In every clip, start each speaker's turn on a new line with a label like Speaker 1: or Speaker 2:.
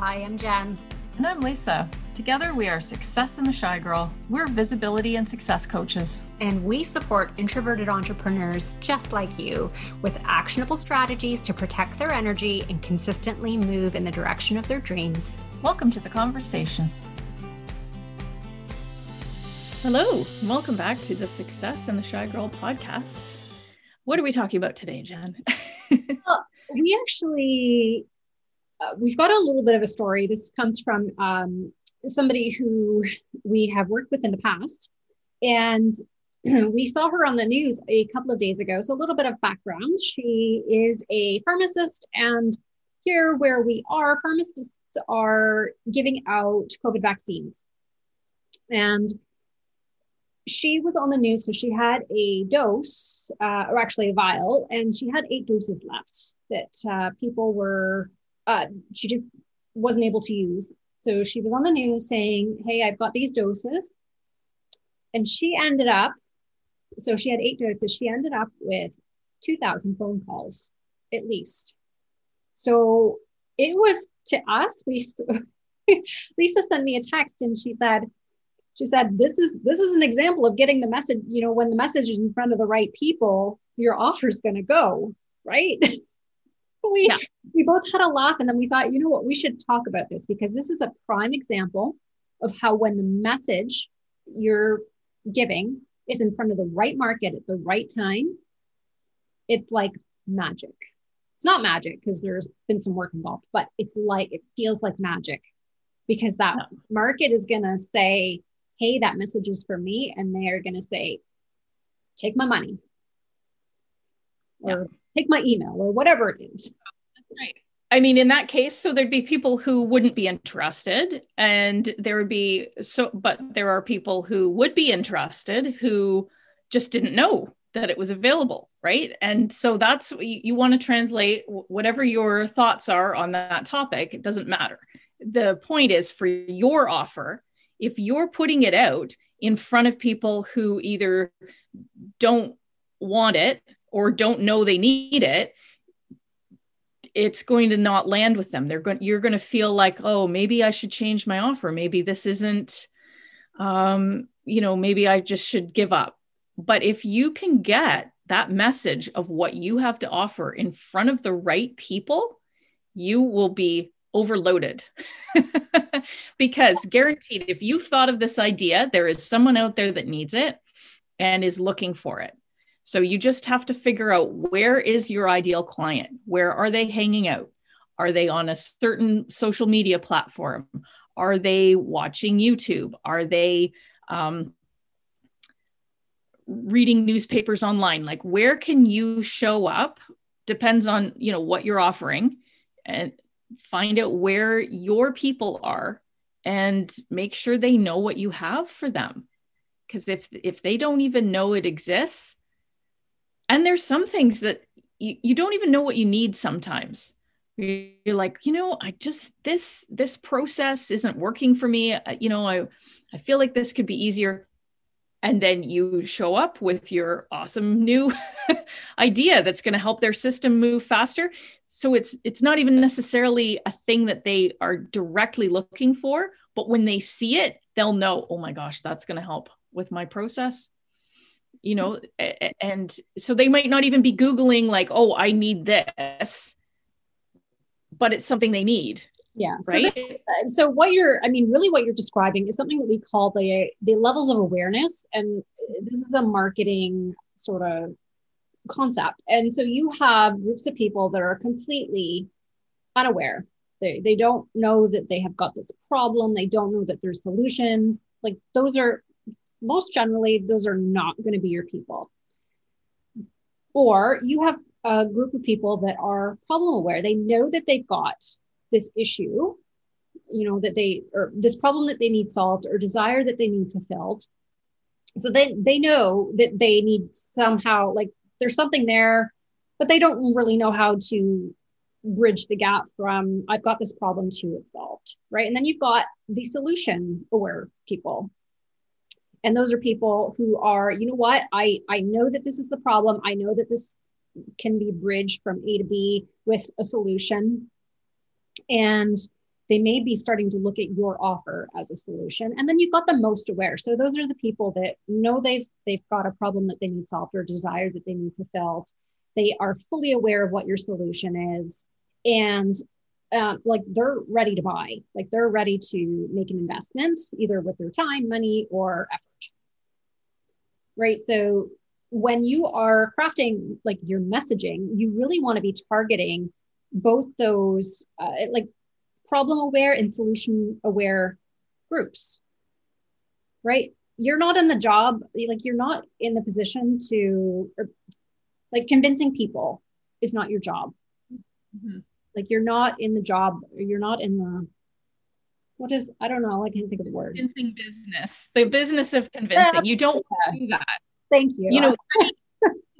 Speaker 1: Hi, I'm Jen.
Speaker 2: And I'm Lisa. Together, we are Success and the Shy Girl. We're visibility and success coaches.
Speaker 1: And we support introverted entrepreneurs just like you with actionable strategies to protect their energy and consistently move in the direction of their dreams.
Speaker 2: Welcome to the conversation. Hello, welcome back to the Success and the Shy Girl podcast. What are we talking about today, Jen?
Speaker 3: well, we actually uh, we've got a little bit of a story. This comes from um, somebody who we have worked with in the past, and we saw her on the news a couple of days ago. So a little bit of background: she is a pharmacist, and here where we are, pharmacists are giving out COVID vaccines, and she was on the news, so she had a dose, uh, or actually a vial, and she had eight doses left that uh, people were, uh, she just wasn't able to use. So she was on the news saying, Hey, I've got these doses. And she ended up, so she had eight doses, she ended up with 2,000 phone calls at least. So it was to us, we, Lisa sent me a text and she said, she said this is this is an example of getting the message you know when the message is in front of the right people your offer is going to go right we yeah. we both had a laugh and then we thought you know what we should talk about this because this is a prime example of how when the message you're giving is in front of the right market at the right time it's like magic it's not magic because there's been some work involved but it's like it feels like magic because that yeah. market is going to say hey, that message is for me. And they are going to say, take my money or yeah. Take my email or whatever it is.
Speaker 2: right. I mean, in that case, so there'd be people who wouldn't be interested, and there would be so, but there are people who would be interested who just didn't know that it was available, right? And so that's you, you want to translate whatever your thoughts are on that topic, it doesn't matter. The point is for your offer, if you're putting it out in front of people who either don't want it or don't know they need it it's going to not land with them. They're going you're going to feel like oh maybe i should change my offer. Maybe this isn't um you know maybe i just should give up. But if you can get that message of what you have to offer in front of the right people you will be overloaded. Because guaranteed if you thought of this idea there is someone out there that needs it and is looking for it so you just have to figure out where is your ideal client? Where are they hanging out? Are they on a certain social media platform? Are they watching youtube? Are they um, reading newspapers online? Like where can you show up? Depends on you know what you're offering and find out where your people are and make sure they know what you have for them. Because if if they don't even know it exists and there's some things that you, you don't even know what you need sometimes. You're like you know i just this this process isn't working for me. Uh, you know i i feel like this could be easier. And then you show up with your awesome new idea that's going to help their system move faster. So it's it's not even necessarily a thing that they are directly looking for but when they see it they'll know oh my gosh that's going to help with my process you know and so they might not even be googling like oh i need this but it's something they need.
Speaker 3: Yeah right? so, uh, so what you're i mean really what you're describing is something that we call the the levels of awareness and this is a marketing sort of concept. And so you have groups of people that are completely unaware. They, they don't know that they have got this problem. They don't know that there's solutions. Like those are most generally those are not going to be your people. Or you have a group of people that are problem aware. They know that they've got this issue you know that they or this problem that they need solved or desire that they need fulfilled. So they they know that they need somehow like there's something there but they don't really know how to bridge the gap from i've got this problem to it's solved right? And then you've got the solution aware people and those are people who are you know what? I i know that this is the problem. I know that this can be bridged from a to b with a solution. And they may be starting to look at your offer as a solution. And then you've got the most aware. So those are the people that know they've they've got a problem that they need solved or desire that they need fulfilled. They are fully aware of what your solution is. And uh, like they're ready to buy like they're ready to make an investment either with their time money or effort. Right so when you are crafting like your messaging you really want to be targeting both those uh, like problem aware and solution aware groups. Right? You're not in the job like you're not in the position to or, like convincing people is not your job. Mm-hmm. Like you're not in the job you're not in the what is i don't know i can't think of the word.
Speaker 2: Convincing business. The business of convincing. You don't yeah. do that.
Speaker 3: Thank you.
Speaker 2: You know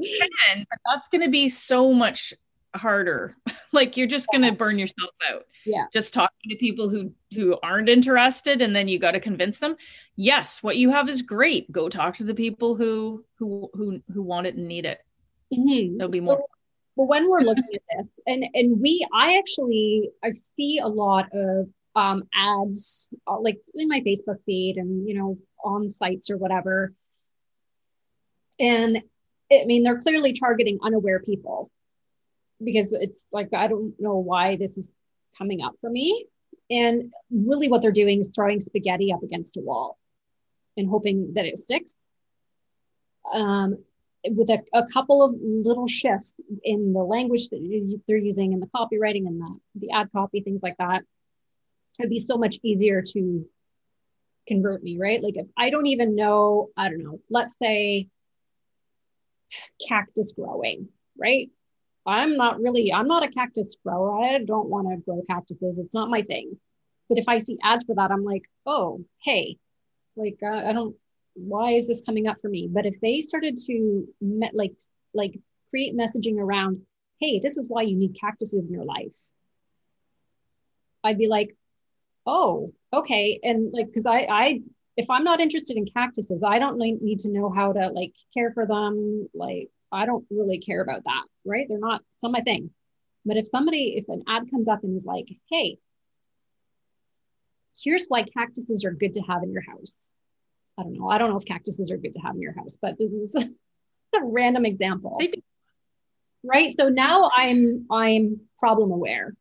Speaker 2: can, but that's going to be so much harder. Like you're just going to burn yourself out.
Speaker 3: Yeah.
Speaker 2: Just talking to people who who aren't interested and then you got to convince them. Yes what you have is great. Go talk to the people who who who who want it and need it. Mm-hmm. there'll be more. so,
Speaker 3: well when we're looking at this and and we i actually i see a lot of um ads uh, like in my facebook feed and you know on sites or whatever and i mean they're clearly targeting unaware people because it's like I don't know why this is coming up for me. And really, what they're doing is throwing spaghetti up against a wall and hoping that it sticks. Um, with a, a, couple of little shifts in the language that they're using in the copywriting and the, the ad copy, things like that, it'd be so much easier to convert me, right? Like if I don't even know, I don't know, let's say cactus growing, right? I'm not really, I'm not a cactus grower. I don't want to grow cactuses. It's not my thing. But if I see ads for that, I'm like, oh, hey, like uh, I don't, why is this coming up for me? But if they started to met, like, like create messaging around, hey, this is why you need cactuses in your life, I'd be like, oh, okay. And like, cause I, I, if I'm not interested in cactuses, I don't need to know how to like care for them, like I don't really care about that, right? They're not some my thing. But if somebody, if an ad comes up and is like, hey, here's why cactuses are good to have in your house. I don't know. I don't know if cactuses are good to have in your house, but this is a random example. Right. So now I'm I'm problem aware.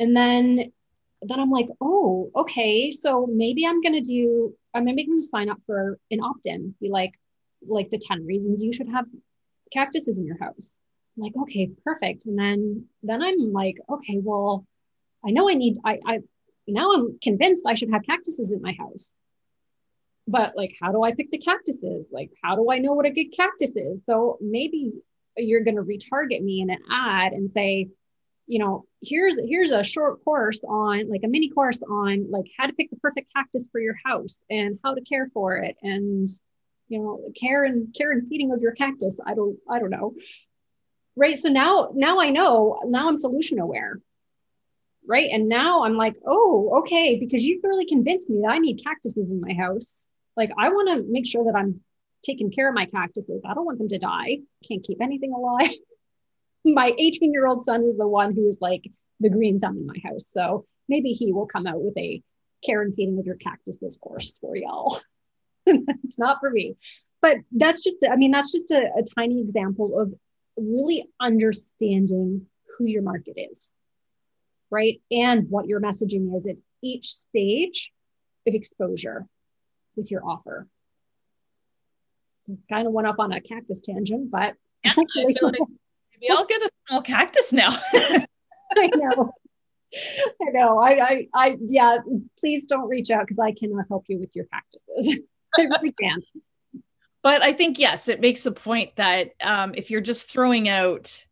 Speaker 3: And then then I'm like, oh, okay. So maybe I'm gonna do I'm maybe going to sign up for an opt-in. Be like, like the 10 reasons you should have cactuses in your house. I'm like, okay, perfect. And then then I'm like, okay, well, I know I need I I now I'm convinced I should have cactuses in my house. But like, how do I pick the cactuses? Like, how do I know what a good cactus is? So maybe you're going to retarget me in an ad and say, you know, here's here's a short course on like a mini course on like how to pick the perfect cactus for your house and how to care for it and you know care and care and feeding of your cactus. I don't i don't know. Right? So now now i know now i'm solution aware. Right? And now i'm like oh okay because you've really convinced me that i need cactuses in my house like i want to make sure that i'm taking care of my cactuses. I don't want them to die. Can't keep anything alive. My 18 year old son is the one who is like the green thumb in my house. So maybe he will come out with a care and feeding of your cactuses course for y'all. It's not for me. But that's just, I mean, that's just a, a tiny example of really understanding who your market is, right? And what your messaging is at each stage of exposure with your offer. Kind of went up on a cactus tangent, but
Speaker 2: yeah, I feel like maybe I'll get a small cactus now.
Speaker 3: I know. I know. I, I, I, yeah. Please don't reach out because I cannot help you with your cactuses. I really can't.
Speaker 2: But I think yes, it makes a point that um, if you're just throwing out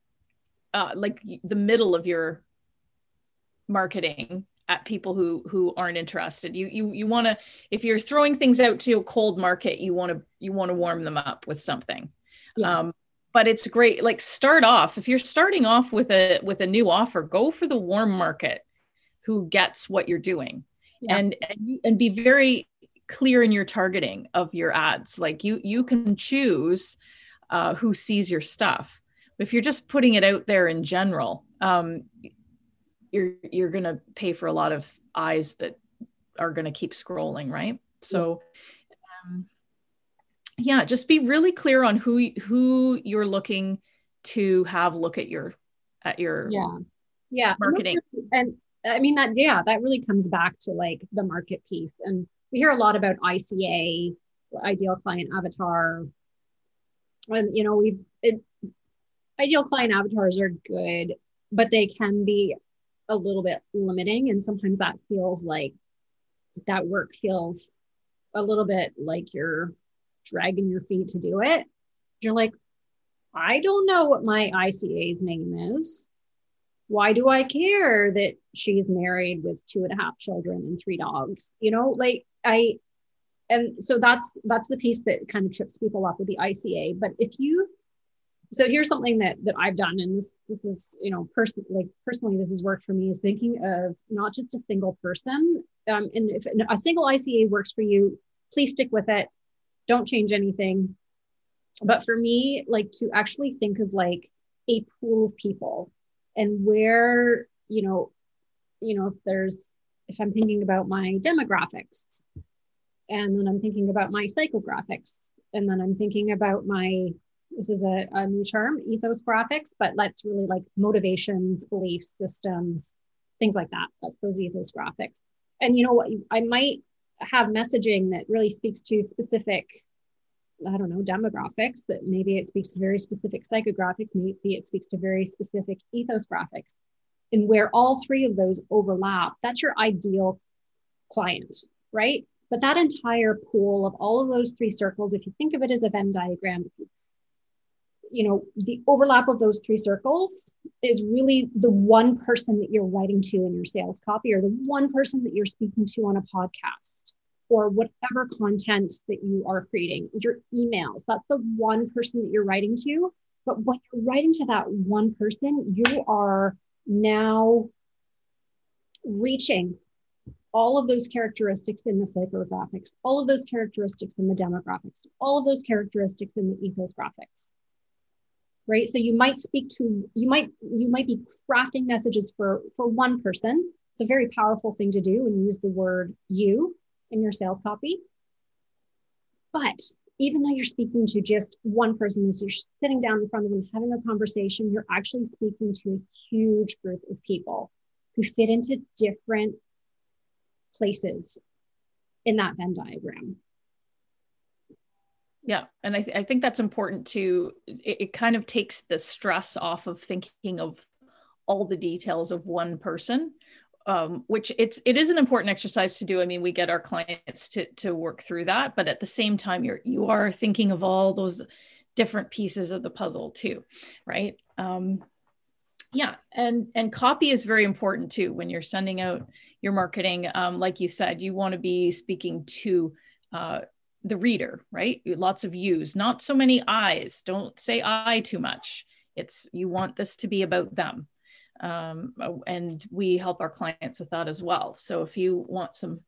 Speaker 2: uh, like the middle of your marketing at people who who aren't interested, you you you want to if you're throwing things out to a cold market, you want to you want to warm them up with something. Yes. Um, but it's great like start off if you're starting off with a with a new offer go for the warm market who gets what you're doing yes. and and, and be very clear in your targeting of your ads like you you can choose uh, who sees your stuff if you're just putting it out there in general um, you're you're going to pay for a lot of eyes that are going to keep scrolling right? So um, yeah just be really clear on who who you're looking to have look at your at your
Speaker 3: yeah. Yeah.
Speaker 2: Marketing.
Speaker 3: and i mean that yeah that really comes back to like the market piece. And we hear a lot about ica ideal client avatar. And you know we've it, ideal client avatars are good but they can be a little bit limiting and sometimes that feels like that work feels a little bit like you're dragging your feet to do it. You're like i don't know what my ica's name is. Why do i care that she's married with two and a half children and three dogs? You know like i and so that's that's the piece that kind of trips people up with the ica but if you so here's something that that I've done, and this this is you know personally like personally this has worked for me is thinking of not just a single person. Um, and if a single ICA works for you, please stick with it. Don't change anything. But for me, like to actually think of like a pool of people and where you know, you know if there's if I'm thinking about my demographics, and then I'm thinking about my psychographics, and then I'm thinking about my this is a, a new term, ethos graphics, but let's really like motivations, beliefs, systems, things like that. That's those ethos graphics. And you know what? I might have messaging that really speaks to specific, I don't know, demographics, that maybe it speaks to very specific psychographics, maybe it speaks to very specific ethos graphics. And where all three of those overlap, that's your ideal client, right? But that entire pool of all of those three circles, if you think of it as a Venn diagram, if you you know the overlap of those three circles is really the one person that you're writing to in your sales copy or the one person that you're speaking to on a podcast or whatever content that you are creating your emails. That's the one person that you're writing to. But when you're writing to that one person you are now reaching all of those characteristics in the psychographics, all of those characteristics in the demographics, all of those characteristics in the ethos graphics right? So you might speak to you might you might be crafting messages for for one person. It's a very powerful thing to do when you use the word you in your sales copy. But even though you're speaking to just one person as you're sitting down in front of them having a conversation you're actually speaking to a huge group of people who fit into different places in that venn diagram
Speaker 2: yeah and i, th- I think that's important to it, it, kind of takes the stress off of thinking of all the details of one person um, which it's it is an important exercise to do. I mean we get our clients to to work through that but at the same time you're you are thinking of all those different pieces of the puzzle too right? Um, yeah and and copy is very important too when you're sending out your marketing. Um, like you said you want to be speaking to uh, the reader, right? Lots of yous, not so many I's. Don't say I too much. It's you want this to be about them. Um, and we help our clients with that as well. So if you want some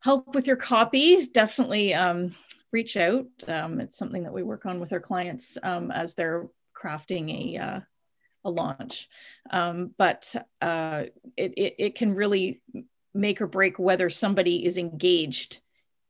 Speaker 2: help with your copy, definitely um, reach out. Um, it's something that we work on with our clients um, as they're crafting a uh, a launch. Um, but uh, it, it, it can really make or break whether somebody is engaged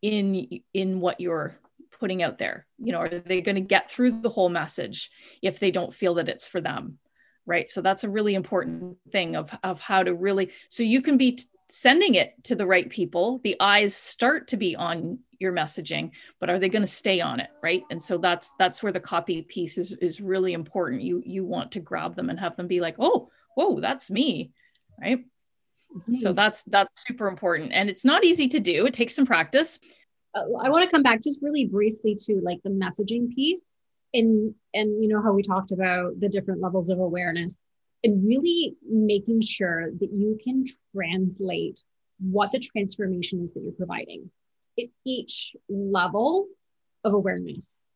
Speaker 2: in in what you're putting out there? You know are they going to get through the whole message if they don't feel that it's for them? Right? So that's a really important thing of of how to really so you can be t- sending it to the right people. The eyes start to be on your messaging but are they going to stay on it? Right? And so that's that's where the copy piece is is really important. You you want to grab them and have them be like oh whoa that's me. Right Mm-hmm. So that's that's super important and it's not easy to do. It takes some practice.
Speaker 3: Uh, I want to come back just really briefly to like the messaging piece and and you know how we talked about the different levels of awareness and really making sure that you can translate what the transformation is that you're providing at each level of awareness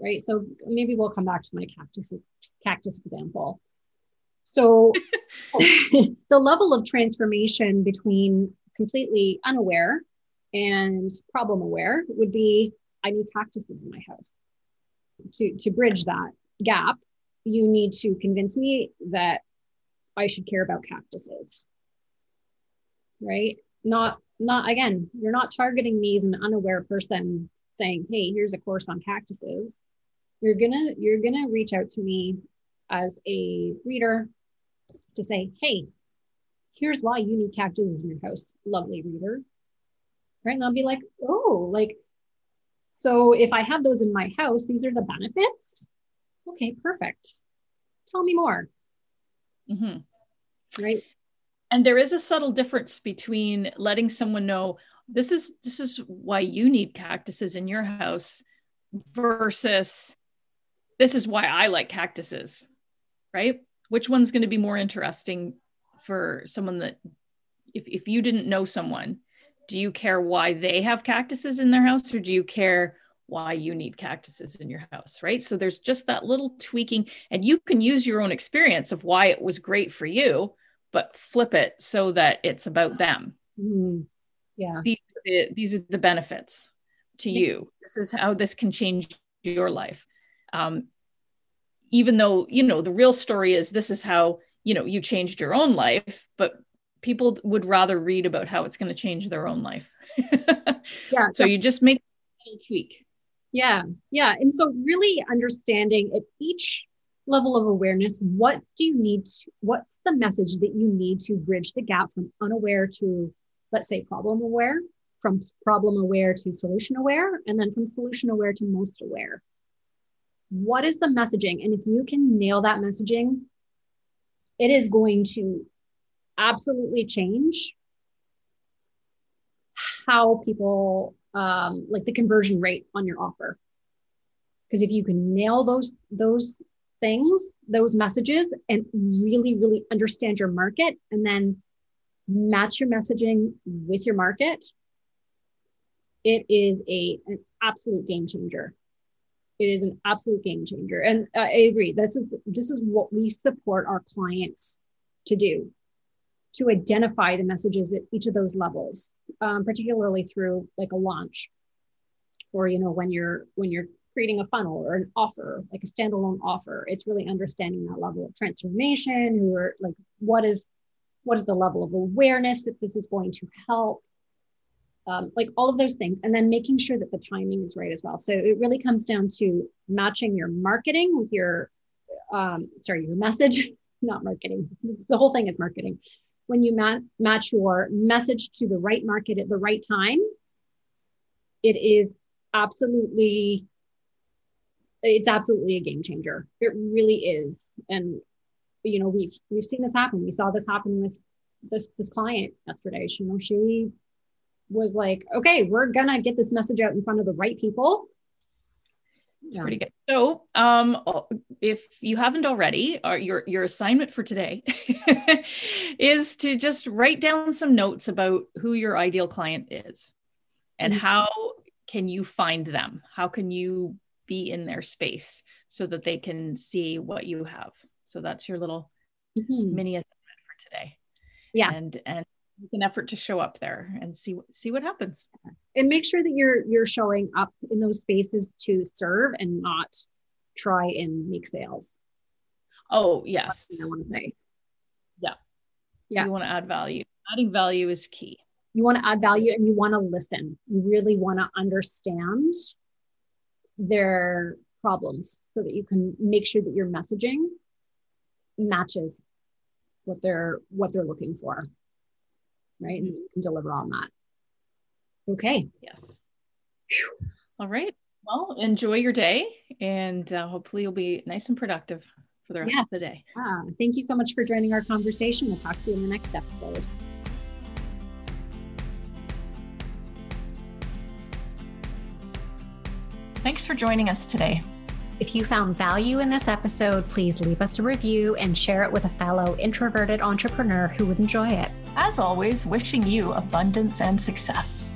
Speaker 3: right so maybe we'll come back to my cactus cactus example so oh, the level of transformation between completely unaware and problem aware would be I need cactuses in my house. To, to bridge that gap, you need to convince me that I should care about cactuses. Right? Not not again, you're not targeting me as an unaware person saying, "Hey, here's a course on cactuses." You're to you're to reach out to me as a reader to say, "Hey, here's why you need cactuses in your house, lovely reader." Right? And I'll be like, "Oh, like so if I have those in my house, these are the benefits." Okay, perfect. Tell me more. Mm-hmm. Right.
Speaker 2: And there is a subtle difference between letting someone know this is this is why you need cactuses in your house versus this is why I like cactuses. Right? Which one's going to be more interesting for someone that if, if you didn't know someone, do you care why they have cactuses in their house or do you care why you need cactuses in your house, right? So there's just that little tweaking, and you can use your own experience of why it was great for you, but flip it so that it's about them.
Speaker 3: Mm-hmm. Yeah.
Speaker 2: These are, the, these are the benefits to you. This is how this can change your life. Um, even though, you know, the real story is this is how, you know, you changed your own life, but people would rather read about how it's going to change their own life. yeah. So you just make a little tweak.
Speaker 3: Yeah. Yeah. And so really understanding at each level of awareness, what do you need? To, what's the message that you need to bridge the gap from unaware to, let's say, problem aware, from problem aware to solution aware, and then from solution aware to most aware? What is the messaging? And if you can nail that messaging, it is going to absolutely change how people um, like the conversion rate on your offer. Because if you can nail those those things, those messages, and really, really understand your market, and then match your messaging with your market, it is a an absolute game changer. It is an absolute game changer, and I agree. This is this is what we support our clients to do to identify the messages at each of those levels, um, particularly through like a launch, or you know when you're when you're creating a funnel or an offer, like a standalone offer. It's really understanding that level of transformation, who are like what is what is the level of awareness that this is going to help. Um, like all of those things, and then making sure that the timing is right as well. So it really comes down to matching your marketing with your, um, sorry, your message, not marketing. The whole thing is marketing when you mat- match your message to the right market at the right time, it is absolutely it's absolutely a game changer. It really is. And you know, we've we've seen this happen. We saw this happen with this this client yesterday. She, you know, she was like, okay, we're gonna get this message out in front of the right people.
Speaker 2: It's yeah. pretty good. So, um, if you haven't already, uh, your your assignment for today is to just write down some notes about who your ideal client is, and mm-hmm. how can you find them? How can you be in their space so that they can see what you have? So that's your little mm-hmm. mini assignment for today.
Speaker 3: Yeah,
Speaker 2: and and make an effort to show up there and see see what happens.
Speaker 3: And make sure that you're you're showing up in those spaces to serve and not try and make sales.
Speaker 2: Oh yes.
Speaker 3: I want to say.
Speaker 2: Yeah. Yeah. You want to add value. Adding value is key.
Speaker 3: You want to add value and you want to listen. You really want to understand their problems so that you can make sure that your messaging matches what they're what they're looking for right? And you can deliver on that. Okay.
Speaker 2: Yes. Whew. All right. Well, enjoy your day and uh, hopefully you'll be nice and productive for the rest yes. of the day.
Speaker 3: Ah, thank you so much for joining our conversation. We'll talk to you in the next episode.
Speaker 1: Thanks for joining us today. If you found value in this episode, please leave us a review and share it with a fellow introverted entrepreneur who would enjoy it.
Speaker 2: As always, wishing you abundance and success.